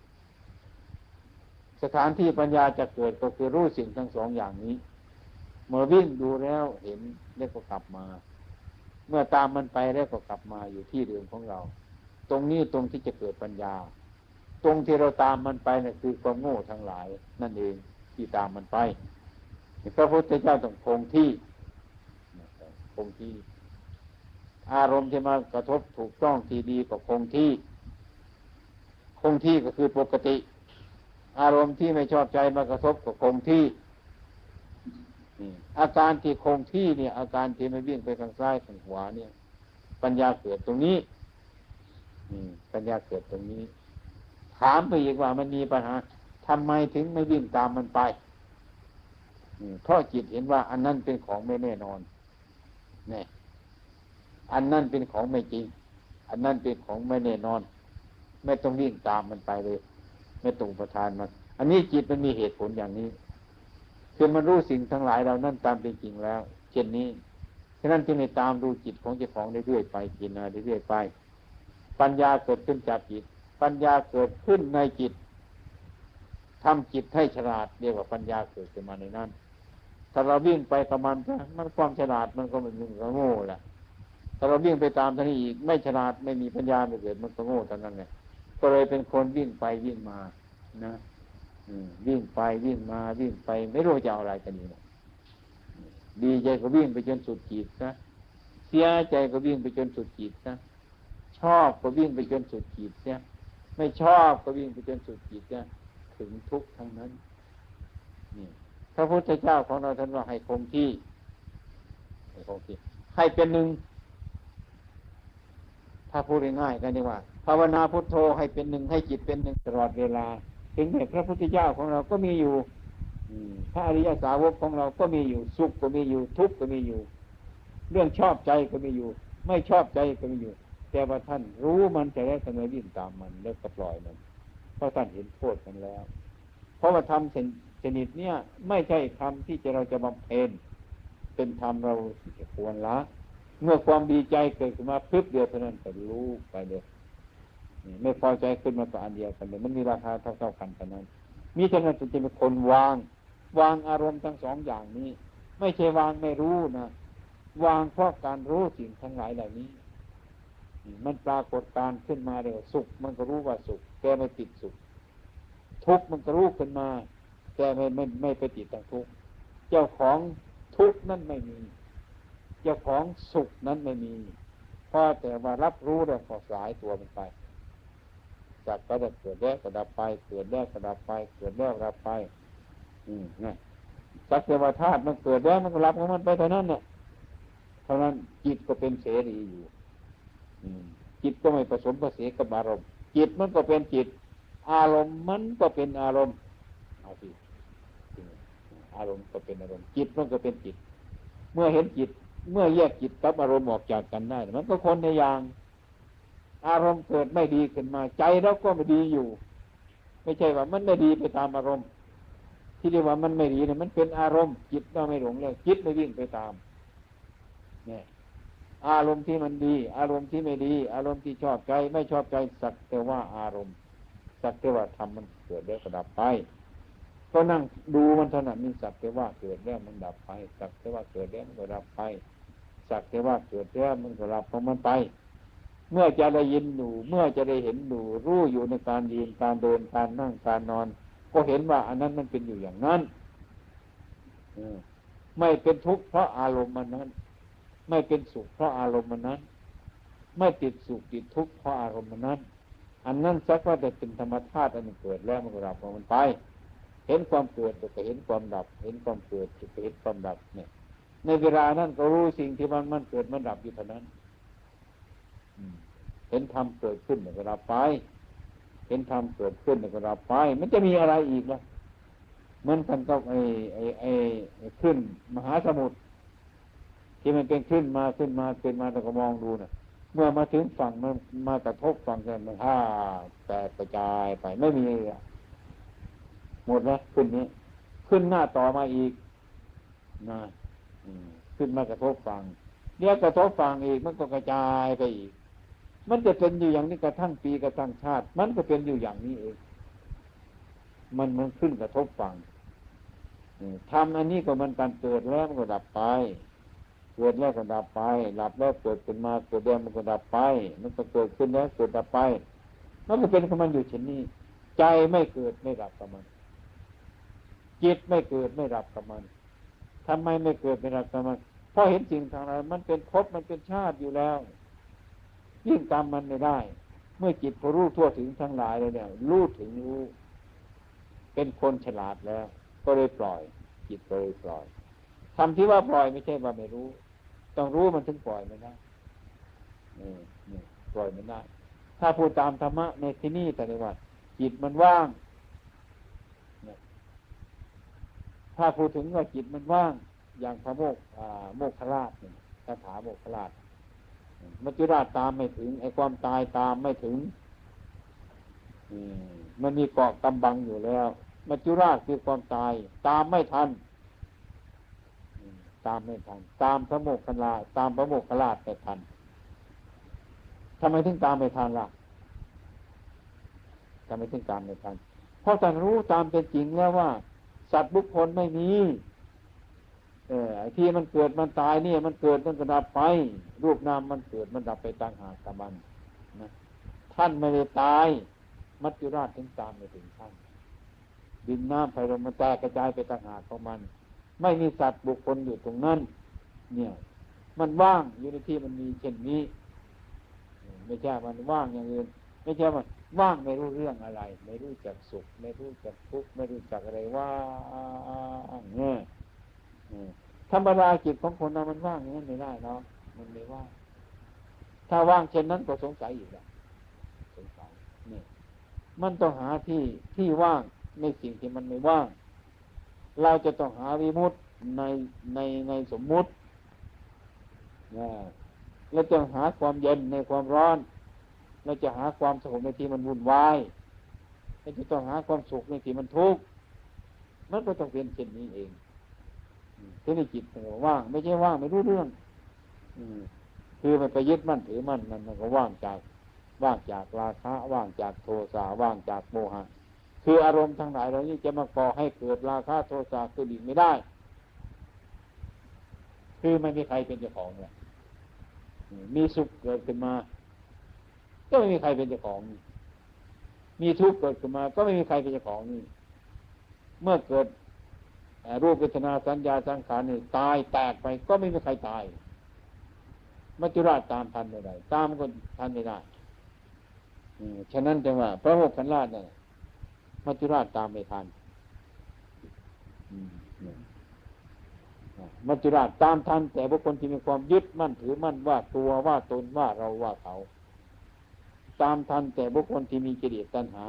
สถานที่ปัญญาจะเกิดก็คือรู้สิ่งทั้งสองอย่างนี้ มื่อวิ่งดูแล้วเห็นแล้วก็กลับมา เมื่อตามมันไปแล้วก็กลับมาอยู่ที่เดิมของเรา ตรงนี้ตรงที่จะเกิดปัญญา ตรงที่เราตามมันไปนะ่ะคือความโง่ทั้งหลาย นั่นเองที่ตามมันไปพระพุทธเจ้าต้องคงที่คงที่ อารมณ์ที่มากระทบถูกต้องที่ดีก็คงที่ คงที่ก็คือปกติ อารมณ์ที่ไม่ชอบใจมากระทบก็คงที่ อาการที่คงที่เนี่ย อาการที่ไม่วิ่งไปทางซ้ายทางขวาเนี่ย ปัญญาเกิดตรงนี้ปัญญาเกิดตรงนี้ ถามไปอีกว่ามันมีปัญหาทำไมถึงไม่วิ่งตามมันไปเพราะจิตเห็นว่า อันนั้นเป็นของไม่แน่นอนเนี่ยอันนั้นเป็นของไม่จริง อันนั้นเป็นของไม่แน่นอน ไม่ต้องวิ่งตามมันไปเลย ไม่ต้องประทานมัน อันนี้จิตมันมีเหตุผลอย่างนี้ คือมันรู้สิ่งทั้งหลายเรานั่นตามเป็นจริงแล้ว เช่นนี้ฉะนั้นจึงในตามดูจิตของเจ้าของเรื่อยๆไปกินเรื่อยๆไป ปัญญาเกิดขึ้นจากจิต ปัญญาเกิดขึ้นในจิตทำจิตให้ฉลาดเรียกว่าปัญญาเกิดขึ้นมาในนั้นถ้าเราวิ่งไปประมาณมันความฉลาดมันก็เป็นมึงก็โง่แหละถ้าเราวิ่งไปตามท่านี้อีกไม่ฉลาดไม่มีปัญญาไม่เกิดมันก็โง่เท่านั้นเลยก็เลยเป็นคนวิ่งไปวิ่งมานะ วิ่งไปวิ่งมาวิ่งไป ไม่รู้จะเอาอะไรกันดีดีใจก็วิ่งไปจนสุดขีดซะเสียใจก็วิ่งไปจนสุดขีดซะชอบก็วิ่งไปจนสุดขีดเนี่ย ไม่ชอบก็วิ่งไปจนสุดจิตเนี่ยถึงทุกข์ทั้งนั้นนี่พระพุทธเจ้าของเราท่านว่าให้คงที่ให้คงที่ให้เป็นหนึ่งถ้าพูดง่ายๆกันดีว่าภาวนาพุทโธให้เป็นหนึ่งให้จิตเป็นหนึ่งตลอดเวลา ถึงแม้พระพุทธเจ้าของเราก็มีอยู่พระอริยสาวกของเราก็มีอยู่สุขก็มีอยู่ ทุกข์ก็มีอยู่ เรื่องชอบใจก็มีอยู่ ไม่ชอบใจก็มีอยู่ แต่ว่าท่านรู้มันจะได้ทำไมวิ่งตามมันแล้วก็ปล่อยมันเพราะท่านเห็นโทษกันแล้ว เพราะว่าทำชนิดเนี้ยไม่ใช่ธรรมที่จะเราจะบำเพ็ญเป็นธรรมเราควรละ เมื่อความดีใจเกิดขึ้นมาพึบเดียวเท่านั้นก็รู้ไปเลย ไม่พอใจขึ้นมาก็อันเดียวกันเลยมันมีราคาเท่าๆกันเท่นั้น มีเท่านั้นจะเป็นคนวาง วางอารมณ์ทั้งสองอย่างนี้ ไม่ใช่วางไม่รู้นะวางเพราะการรู้สิ่งทั้งหลายเหล่านี้ มันปรากฏการขึ้นมาเดี๋ยวสุข มันก็รู้ว่าสุขแกไม่ติดสุข ทุกข์มันก็รู้ขึ้นมา แต่ไม่ไม่ไม่ไปติดต่างทุกข์เจ้าของทุกข์นั้นไม่มี เจ้าของสุขนั้นไม่มีเพราะแต่ว่ารับรู้แล้วก็สายตัวมันไป จากก็จะเกิดแล้วก็ดับไป เกิดแล้วก็ดับไป เกิดแล้วดับไป อืมนะสักเทวธาตุมันเกิดแล้วมันก็รับของมันไปเท่านั้นเนี่ยเท่านั้นจิตก็เป็นเสรีอยู่จิตก็ไม่ผสมผสมกับอารมณ์ จิตมันก็เป็นจิต อารมณ์มันก็เป็นอารมณ์เอาสิอารมณ์ก็เป็นอารมณ์ จิตมันก็เป็นจิต เมื่อเห็นจิต เมื่อแยกจิตกับอารมณ์ออกจากกันได้ มันก็คนในอย่าง อารมณ์เกิดไม่ดีขึ้นมา ใจเราก็ไม่ดีอยู่ ไม่ใช่ว่ามันไม่ดีไปตามอารมณ์ ที่เรียกว่ามันไม่ดีเนี่ยมันเป็นอารมณ์จิตเราไม่หลงเลยจิตไม่วิ่งไปตามเนี่ยอารมณ์ที่มันดี อารมณ์ที่ไม่ดี อารมณ์ที่ชอบใจไม่ชอบใจสักแต่ว่าอารมณ์สักแต่ว่าทำมันเกิดแล้วก็ดับไป ก็นั่งดูมันเท่านั้นมีสักแต่ว่าเกิดแล้วมันดับไป สักแต่ว่าเกิดแล้วมันก็ดับไป สักแต่ว่าเกิดแล้วมันก็ดับของมันไป เมื่อจะได้ยินดูเมื่อจะได้เห็นดูรู้อยู่ในการยืนการเดินการนั่งการนอน ก็เห็นว่า อันนั้นมันเป็นอยู่อย่างนั้นไม่เป็นทุกข์เพราะอารมณ์มันนั้น ไม่เป็นสุขเพราะอารมณ์มันนั้น ไม่ติดสุขติดทุกข์เพราะอารมณ์มันนั้น อันนั้นสักว่าแต่เป็นธรรมชาติอันเกิดแล้วมันก็ดับมันไป เห็นความเกิดก็เห็นความดับ เห็นความเกิดก็เห็นความดับเนี่ย ในเวลานั้นก็รู้สิ่งที่มันมันเกิดมันดับอยู่เท่านั้น เห็นธรรมเกิดขึ้นก็ดับไป เห็นธรรมเกิดขึ้นก็ดับไป มันจะมีอะไรอีกล่ะมันกันก็ไอ้ไอ้ไอ้ขึ้นมหาสมุทรที่มันเป็นขึ้นมาขึ้นมาเป็นมาเราก็มองดูน่ะเมื่อมาถึงฝั่งมันมากระทบฝั่งกันมันห้าแตกกระจายไปไม่มีหมดแล้วขึ้นนี้ ขึ้นหน้าต่อมาอีกนะขึ้นมากระทบฝั่งเดี๋ยวกระทบฝั่งอีกมันก็กระจายไปอีก มันจะเป็นอยู่อย่างนี้กระทั่งปีกระทั่งชาติ มันก็เป็นอยู่อย่างนี้เอง มันมันขึ้นกระทบฝั่งทำอันนี้ก็มันการเกิดแล้วมันก็ดับไป เกิดแล้วก็ดับไปหลับแล้วเกิดขึ้นมาเกิดแล้วมันก็ดับไป มันก็เกิดขึ้นแล้วเกิดดับไป มันก็เป็นของมันอยู่เช่นนี้ ใจไม่เกิดไม่ดับกับมัน จิตไม่เกิดไม่ดับกับมันทำไมไม่เกิดไม่ดับกับมัน เพราะเห็นสิ่งทางนั้นมันเป็นภพมันเป็นชาติอยู่แล้ว ยิ่งตามมันไม่ได้ เมื่อจิตพอรู้ทั่วถึงทั้งหลายเลยเนี่ยรู้ถึงรู้ เป็นคนฉลาดแล้ว ก็เลยปล่อย จิตก็เลยปล่อยทำที่ว่าปล่อยไม่ใช่ว่าไม่รู้ ต้องรู้มันถึงปล่อยมันได้นี่ปล่อยมันได้ ถ้าพูดตามธรรมะในที่นี่แต่ในว่าจิตมันว่างถ้าพูดถึงว่าจิตมันว่าง อย่างพระโมกโมกขราชเนี่ยคาถาโมกขราช มัจจุราชตามไม่ถึง ไอ้ความตายตามไม่ถึงมันมีเกาะกำบังอยู่แล้วมัจจุราชคือความตาย ตามไม่ทันตามไม่ทัน ตามพระโมกขลาตามพระโมกขลาชไปทันทำไมถึงตามไม่ทันล่ะทำไมถึงตามไม่ทันเพราะท่านรู้ตามเป็นจริงแล้วว่า สัตว์บุคคลไม่มี ออที่มันเกิดมันตายเนี่ย มันเกิดมันก็ดับไป รูปนามมันเกิดมันดับไปต่างหากกับมันนะท่านไม่ได้ตาย มัจจุราชถึงตามไม่ถึงท่านดินน้ำไฟลมมันแตกกระจายไปต่างหากของมัน ไม่มีสัตว์บุคคลอยู่ตรงนั้น เนี่ย มันว่างอยู่ในที่มันมีเช่นนี้ ไม่ใช่มันว่างอย่างอื่นไม่ใช่ว่าว่างไม่รู้เรื่องอะไร ไม่รู้จักสุข ไม่รู้จักทุกข์ไม่รู้จักอะไรว่างเนี่ย ธรรมดาจิตของคนเรามันว่างอย่างนั้นไม่ได้เนาะมันไม่ว่างถ้าว่างเช่นนั้นก็สงสัยอีกแล้วสงสัยนี่มันต้องหาที่ที่ว่างในสิ่งที่มันไม่ว่าง เราจะต้องหาวิมุตในในในสมมุตินะเราจะหาความเย็นในความร้อน เราจะหาความสงบในที่มันวุ่นวายเราจะต้องหาความสุขในที่มันทุกข์มันก็ต้องเป็นเช่นนี้เอง ที่นี่จิตว่าง ไม่ใช่ว่างไม่รู้เรื่องคือมันไปยึดมั่นถือมั่นมันมันก็ว่างจาก ว่างจากราคะว่างจากโทสะว่างจากโมหะ คืออารมณ์ทั้งหลายเหล่านี้จะมาก่อให้เกิดราคะโทสะคือดีไม่ได้ คือไม่มีใครเป็นเจ้าของเลยมีสุขเกิดขึ้นมา ก็ไม่มีใครเป็นเจ้าของ มีทุกข์เกิดขึ้นมา ก็ไม่มีใครเป็นเจ้าของนี่เมื่อเกิด รูปเวทนาสัญญาสังขารนี่ตายแตกไปก็ไม่มีใครตายมัจจุราชตามทันไม่ได้ตามก็ทันไม่ได้ฉะนั้นจึงว่า พระโมกขันราชเนี่ยมัจจุราชตามไม่ทันมัจจุราชตามทันแต่บุคคลที่มีความยึดมั่นถือมั่นว่าตัวว่าตนว่าเราว่าเขา ตามทันแต่บุคคลที่มีกิเลสตัณหา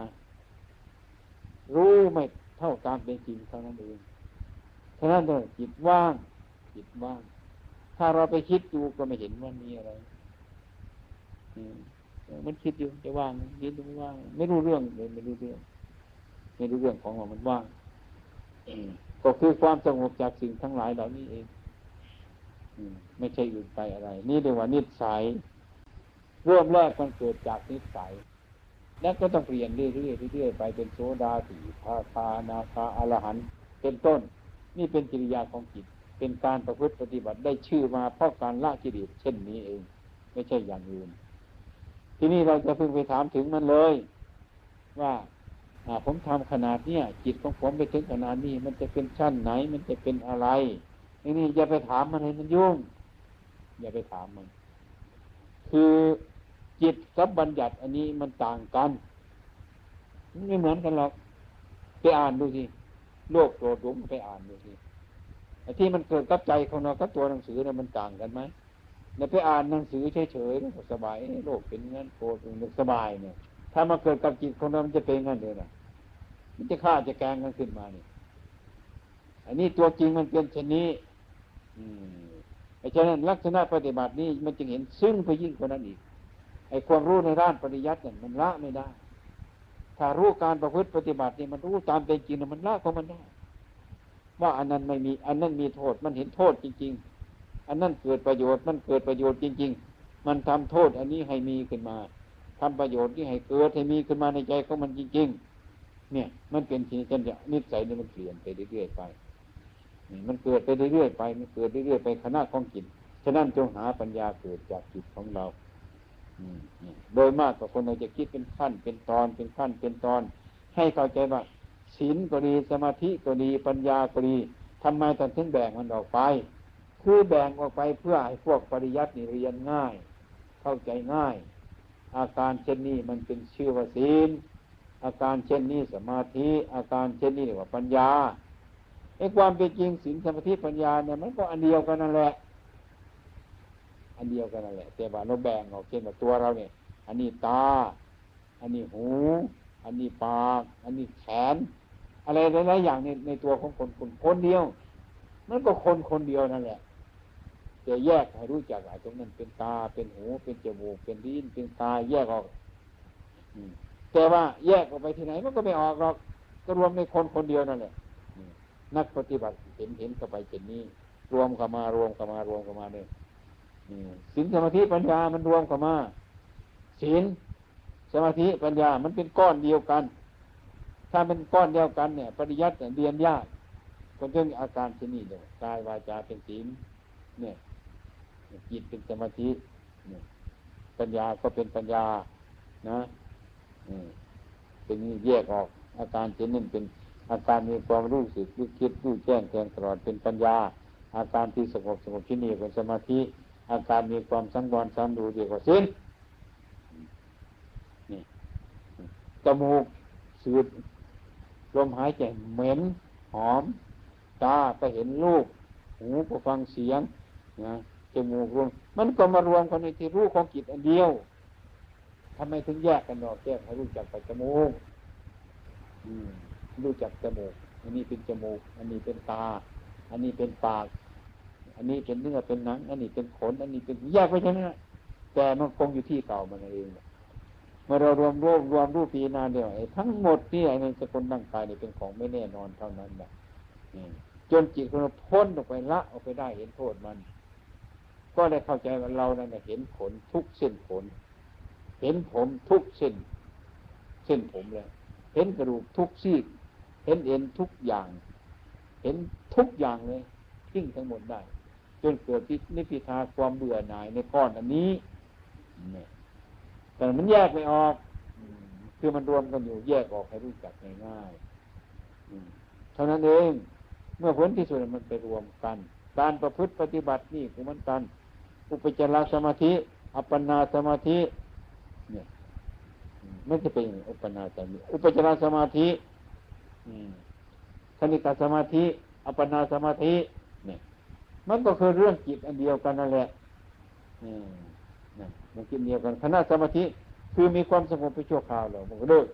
รู้ไม่เท่าตามเป็นจริงเท่านั้นเอง ฉะนั้นเลยจิตว่าง จิตว่าง ถ้าเราไปคิดดูก็ไม่เห็นว่ามีอะไรมันคิดอยู่จะว่างคิดดูว่าง ไม่รู้เรื่องเลยไม่รู้เรื่อง ไม่รู้เรื่องของมันมันว่างก็คือความสงบจากสิ่งทั้งหลายเหล่านี้เองไม่ใช่อื่นไปอะไร นี่เรียกว่านิสัยเริ่มแรกมันเกิดจากนิสัยแล้วก็ต้องเปลี่ยนเรื่อยๆเรื่อยๆไปเป็นโซดาสีพาคานาคาอรหันเป็นต้น นี่เป็นกิริยาของจิต เป็นการประพฤติปฏิบัติได้ชื่อมาเพราะการละกิเลสเช่นนี้เอง ไม่ใช่อย่างอื่น ทีนี้เราจะเพิ่งไปถามถึงมันเลย ว่าผมทำขนาดเนี้ยจิตของผมไปถึงขนาดนี้ มันจะเป็นชั้นไหน มันจะเป็นอะไรนี่อย่าไปถามมันให้มันยุ่ง อย่าไปถามมัน คือจิตกับบัญญัติอันนี้มันต่างกันไม่เหมือนกันหรอกไปอ่านดูสิ โลกโกรธหลงไปอ่านดูสิไอ้ที่มันเกิดกับใจของเรากับตัวหนังสือเนี่ยมันต่างกันไหมเนี่ยไปอ่านหนังสือเฉยๆแล้วสบายโลกเป็นงั้นโกรธมันสบายเนี่ย ถ้ามาเกิดกับจิตของเรามันจะเป็นงั้นเลยนะมันจะฆ่าจะแกงกันขึ้นมาเนี่ยอันนี้ตัวจริงมันเป็นเช่นนี้ อืมไอ้ฉะนั้นลักษณะปฏิบัตินี้มันจึงเห็นซึ่งไปยิ่งกว่านั้นอีกไอ้ความรู้ในด้านปริยัติเนี่ยมันละไม่ได้ ถ้ารู้การประพฤติปฏิบัตินี่มันรู้ตามเป็นจริงมันละของมันได้ ว่าอันนั้นไม่มี อันนั้นมีโทษ มันเห็นโทษจริง ๆ อันนั้นเกิดประโยชน์ มันเกิดประโยชน์จริง ๆ มันทำโทษ อันนี้ให้มีขึ้นมาทำประโยชน์ที่ให้เกิดให้มีขึ้นมาในใจของมันจริง ๆ เนี่ย มันเป็นสิ่งที่นิสัยเนี่ยมันเปลี่ยนไปเรื่อยๆไปมันเกิดไปเรื่อยๆไป มันเกิดเรื่อยๆไปขณะของจิต ฉะนั้นจงหาปัญญาเกิดจากจิตของเรา โดยมากกับคนเราจะคิดเป็นขั้น เป็นตอนเป็นขั้นเป็นตอน ให้เข้าใจว่าศีลก็ดีสมาธิก็ดีปัญญาก็ดีทำไมตอนถึงแบ่งมันออกไป คือแบ่งออกไปเพื่อให้พวกปริยัตินี่เรียนง่าย เข้าใจง่าย อาการเช่นนี้มันเป็นชื่อว่าศีลอาการเช่นนี้สมาธิอาการเช่นนี้เรียกว่าปัญญาไอ้ความเป็นจริงศีลสมาธิปัญญาเนี่ยมันก็อันเดียวกันนั่นแหละ อันเดียวกันนั่นแหละ แต่ว่าเราแบ่งออกเช่นว่าตัวเราเนี่ย อันนี้ตา อันนี้หู อันนี้ปาก อันนี้แขน อะไรหลายๆอย่างในในตัวของคนคนคนเดียวมันก็คนคนเดียวนั่นแหละจะแยกให้รู้จักว่าตรงนั้นเป็นตาเป็นหู เป็นจมูกเป็นลิ้นเป็นตาแยกออกแต่ว่าแยกออกไปที่ไหนมันก็ไม่ออกหรอกก็รวมในคนคนเดียวนั่นแหละนักปฏิบัติเห็นเห็นเข้าไปเช่นนี้ รวมเข้ามารวมเข้ามารวมเข้ามาเนี่ย ศีลสมาธิปัญญามันรวมกันมาศีลสมาธิปัญญามันเป็นก้อนเดียวกัน ถ้าเป็นก้อนเดียวกันเนี่ย ปริยัติเรียนยากคนเรื่องอาการชนิดเดียวกายวาจาเป็นศีลเนี่ยจิตเป็นสมาธิเนี่ยปัญญาก็เป็นปัญญานะเป็นแยกออก อาการชนิดเป็นอาการมีความรู้สึกรู้คิดรู้แจ้งแทงตลอดเป็นปัญญา อาการที่สงบสงบที่นี่เป็นสมาธิ อาการมีความสังวรสังดูเดียวกับสิ้นนี่จมูกสูดลมหายใจเหม็นหอม ตาก็เห็นรูปหูก็ฟังเสียงนะจมูกรวมมันก็มารวมกันในที่รู้ของจิตอันเดียวทำไมถึงแยกกันออกแยกให้รู้จักไปจมูกรู้จักจมูก อันนี้เป็นจมูก อันนี้เป็นตา อันนี้เป็นปาก อันนี้เป็นเนื้อเป็นหนัง อันนี้เป็นขน อันนี้เป็นแยกไปใช่ไหมแต่มันคงอยู่ที่เก่ามันเองเมื่อเรารวมรวมรวมรูปปีนาเดียวไอ้ทั้งหมดนี่ไอ้ในสกุลร่างกายนี่เป็นของไม่แน่นอนเท่านั้นแหละจนจิตเราพ้นออกไปละออกไปได้เห็นโทษมัน ก็ได้เข้าใจว่าเรานั่นเห็นขนทุกเส้นขน เห็นผมทุกเส้น เส้นผมเลยเห็นกระดูกทุกซี่เห็นเอ็นทุกอย่าง เห็นทุกอย่างเลยทิ้งทั้งหมดได้ จนเกิดนิพพิทาความเบื่อหน่ายในก้อนอันนี้เนี่ยแต่มันแยกไม่ออก คือมันรวมกันอยู่แยกออกให้รู้จักง่ายๆเท่านั้นเอง เมื่อผลที่สุดมันไปรวมกัน การประพฤติปฏิบัตินี่คือมันกัน อุปจารสมาธิ อัปปนาสมาธิ เนี่ยไม่จะเป็นอุปนาสมาธิอุปจารสมาธิคณิกาสมาธิ อัปปนาสมาธิเนี่ย มันก็คือเรื่องจิตอันเดียวกันนั่นแหละมันกินเดียวกันคณะสมาธิคือมีความสงบไปชั่วคราวแล้วมันก็เลิก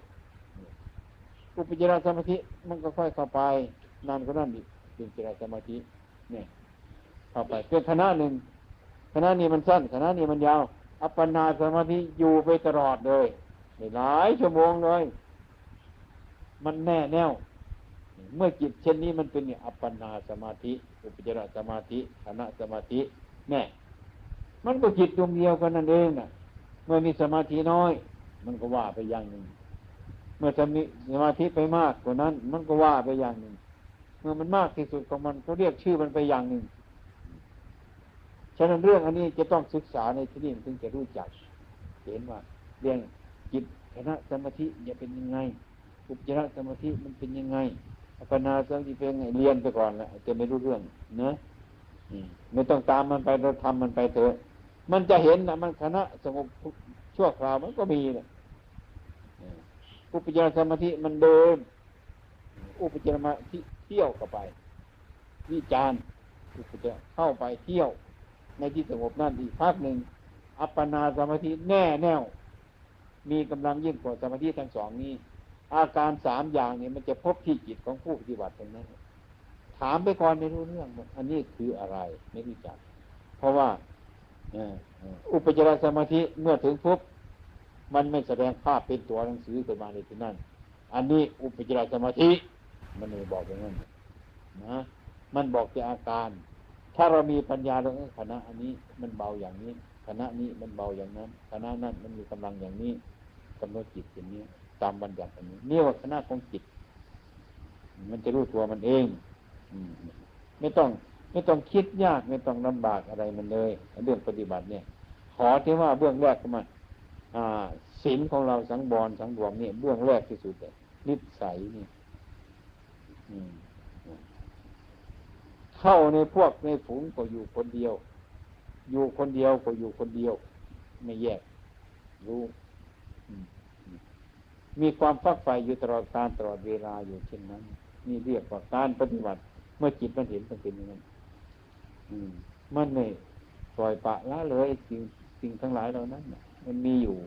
อุปจารสมาธิมันก็ค่อยเข้าไปนานก็นั่นอีกเป็นจารสมาธิเนี่ยเข้าไปเป็นคณะหนึ่งคณะนี้มันสั้นคณะนี้มันยาว อัปปนาสมาธิอยู่ไปตลอดเลยหลายชั่วโมงเลย มันแน่แน่วเมื่อจิตเช่นนี้มันเป็นอัปปนาสมาธิ อุปจารสมาธิคณะสมาธิแน่มันก็จิตดวงเดียวกันนั่นเองน่ะเมื่อมีสมาธิน้อย มันก็ว่าไปอย่างหนึ่ง เมื่อจะมีสมาธิไปมากกว่านั้น มันก็ว่าไปอย่างหนึ่ง เมื่อมันมากที่สุดของมันก็เรียกชื่อมันไปอย่างหนึ่งฉะนั้นเรื่องอันนี้จะต้องศึกษาในที่นี้ถึงจะรู้จัก เห็นว่าเรื่องจิตคณะสมาธิจะเป็นยังไงอุปจารสมาธิมันเป็นยังไง อัปนาสมาธิเป็นยังไงเรียนไปก่อนแหละจะไม่รู้เรื่องเนะไม่ต้องตามมันไปเราทำมันไปเถอะมันจะเห็นนะมันคณะสงบชั่วคราวมันก็มีนี่ยอุปจารสมาธิมันเดิน อุปจารสมาธิเที่ยวกับไป วิจารอุปจารเข้าไปเที่ยว ในที่สงบนั่นอีกพักหนึ่งอัปปนาสมาธิแน่แน่วมีกำลังยิ่งกว่าสมาธิทั้งสองนี้ อาการสามอย่างเนี้มันจะพบที่จิตของผู้ปฏิบัติตรงนั้นถามไปก่อนไม่รู้เรื่องอันนี้คืออะไรไม่รู้จัก เพราะว่าอุปจารสมาธิเมื่อถึงปุ๊บมันไม่แสดงภาพเป็นตัวหนังสือขึ้นมาในที่นั่น อันนี้อุปจารสมาธิ มันเลยบอกอย่างนั้นนะมันบอกแต่อาการ ถ้าเรามีปัญญาเราคณะอันนี้มันเบาอย่างนี้คณะนี้มันเบาอย่างนั้นคณะนั้นมันมีกำลังอย่างนี้กำหนดจิตอย่างนี้ ตามบัญญัติอันนี้เนี่ว่าคณะของจิต มันจะรู้ตัวมันเองไม่ต้อง ไม่ต้องคิดยากไม่ต้องลำบากอะไรมันเลยเรื่องปฏิบัติเนี่ย ขอที่ว่าเบื้องแรกก็มาศีลของเราสังบอลสังรวมเนี่ยเบื้องแรกที่สุดเลยนิสัยนี่เข้าในพวกในฝูงก็อยู่คนเดียว อยู่คนเดียวก็อยู่คนเดียว ไม่แยกรู้ มีความฟักไฟอยู่ตลอดการตลอดเวลาอยู่เช่นนั้น นี่เรียกว่าการปฏิบัติ เมื่อจิตมันเห็นมันเป็นอย่างนั้นมันไม่ปล่อยปะละเลยสิ่งสิ่งทั้งหลายเหล่านั้นมันมีอยู่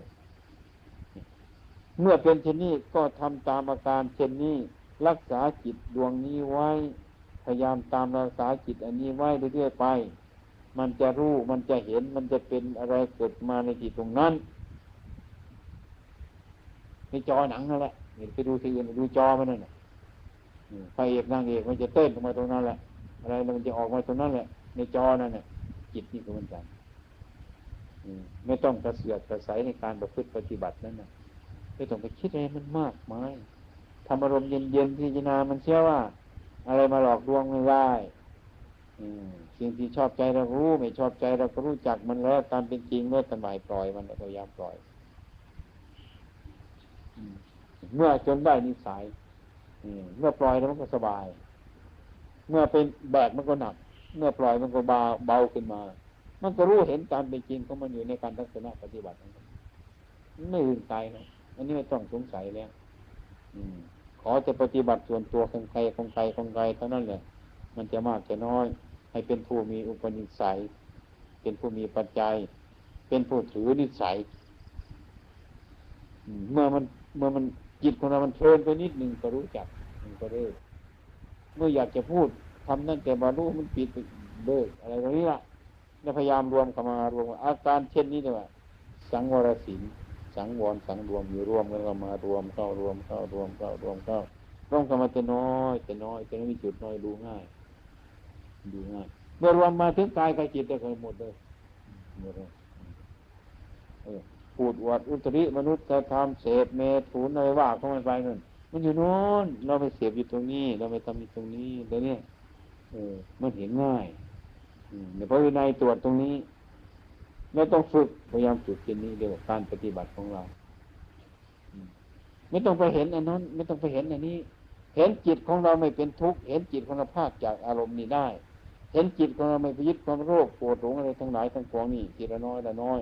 เมื่อเป็นเช่นนี้ก็ทำตามอาการเช่นนี้ รักษาจิตดวงนี้ไว้ พยายามตามรักษาจิตอันนี้ไว้เรื่อยๆไป มันจะรู้มันจะเห็นมันจะเป็นอะไรเกิดมาในจิตตรงนั้น ในจอหนังนั่นแหละเห็นไปดูทีอื่นดูจอมันนั่นแหละไฟเอกนางเอกมันจะเต้นออกมาตรงนั้นแหละ อะไรมันจะออกมาตรงนั้นแหละ ในจอนั่นเนี่ยจิตนี่ก็เหมือนกันไม่ต้องกระเสือกกระใสในการประพฤติปฏิบัตินั่นนะไม่ต้องไปคิดอะไรมันมากมายทำอารมณ์เย็นๆพิจารณามันเชื่อว่า อะไรมาหลอกลวงไม่ได้สิ่งที่ชอบใจเรารู้ ไม่ชอบใจเราก็รู้จักมันแล้วตามเป็นจริงเมื่อสมัยปล่อยมันพยายามปล่อย เมื่อจนได้นิสัยเมื่อปล่อยแล้วมันก็สบาย เมื่อเป็นแบกมันก็หนัก เมื่อปล่อยมันก็เบาเบาขึ้นมา มันก็รู้เห็นตามเป็นจริงของมันอยู่ในการทัศนะปฏิบัติไม่อื่นไกลนะอันนี้ไม่ต้องสงสัยแล้วอืมขอจะปฏิบัติส่วนตัวของใครของใครของใครเท่านั้นแหละ มันจะมากจะน้อย ให้เป็นผู้มีอุปนิสัย เป็นผู้มีปัจจัย เป็นผู้ถือนิสัย เมื่อมัน เมื่อมันจิตของเรามันเพลินไปนิดหนึ่งก็รู้จักมันก็เลิกเมื่ออยากจะพูดทำนั่นแต่บารู้มันปิดไปเลิกอะไรตรงนี้ล่ะแล้วพยายามรวมเข้ามารวมอาการเช่นนี้เนี่ยว่า สังวรสินสังวรสังรวมอยู่รวมกันก็มารวมเข้ารวมเข้ารวมเข้ารวมเข้ารวมกันมาจะน้อยจะน้อยจะไม่มีจุดน้อยดูง่าย ดูง่ายเมื่อรวมมาถึงกายกับจิตได้เคยหมดเลยหมดเลยเออ พูดอวดอุตริมนุษย์ธรรมเสพเมถุนอะไรว่าเข้ามันไปนั่นมันอยู่โน้นเราไปเสพอยู่ตรงนี้ เราไปทำอยู่ตรงนี้แล้วเนี่ยเออมันเห็นง่ายอืมในพระวินัยตรวจตรงนี้ไม่ต้องฝึกพยายามฝึกเช่นนี้เรียกว่าการปฏิบัติของเราไม่ต้องไปเห็นอันนั้น ไม่ต้องไปเห็นอันนี้ เห็นจิตของเราไม่เป็นทุกข์เห็นจิตของเราภาคจากอารมณ์นี้ได้ เห็นจิตของเราไม่ไปยึดความโรคปวดหลงอะไรทั้งหลายทั้งปวงนี่จิตละน้อยละน้อย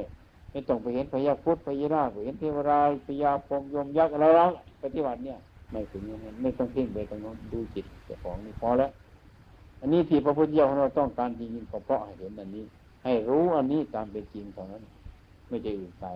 ไม่ต้องไปเห็นพญาพุทธพญานาคไปเห็นเทวราชพญาพงยมยักษ์อะไรแล้วปฏิบัติเนี่ย ไม่ถึงอย่างนั้นไม่ต้องเพ่งไปตรงนั้นดูจิตเจ้าของนี่พอแล้ว อันนี้ที่พระพุทธเจ้าของเราต้องการจริงๆก็เพราะให้เห็นอันนี้ ให้รู้อันนี้ตามเป็นจริงเท่านั้น ไม่ใช่อื่นไป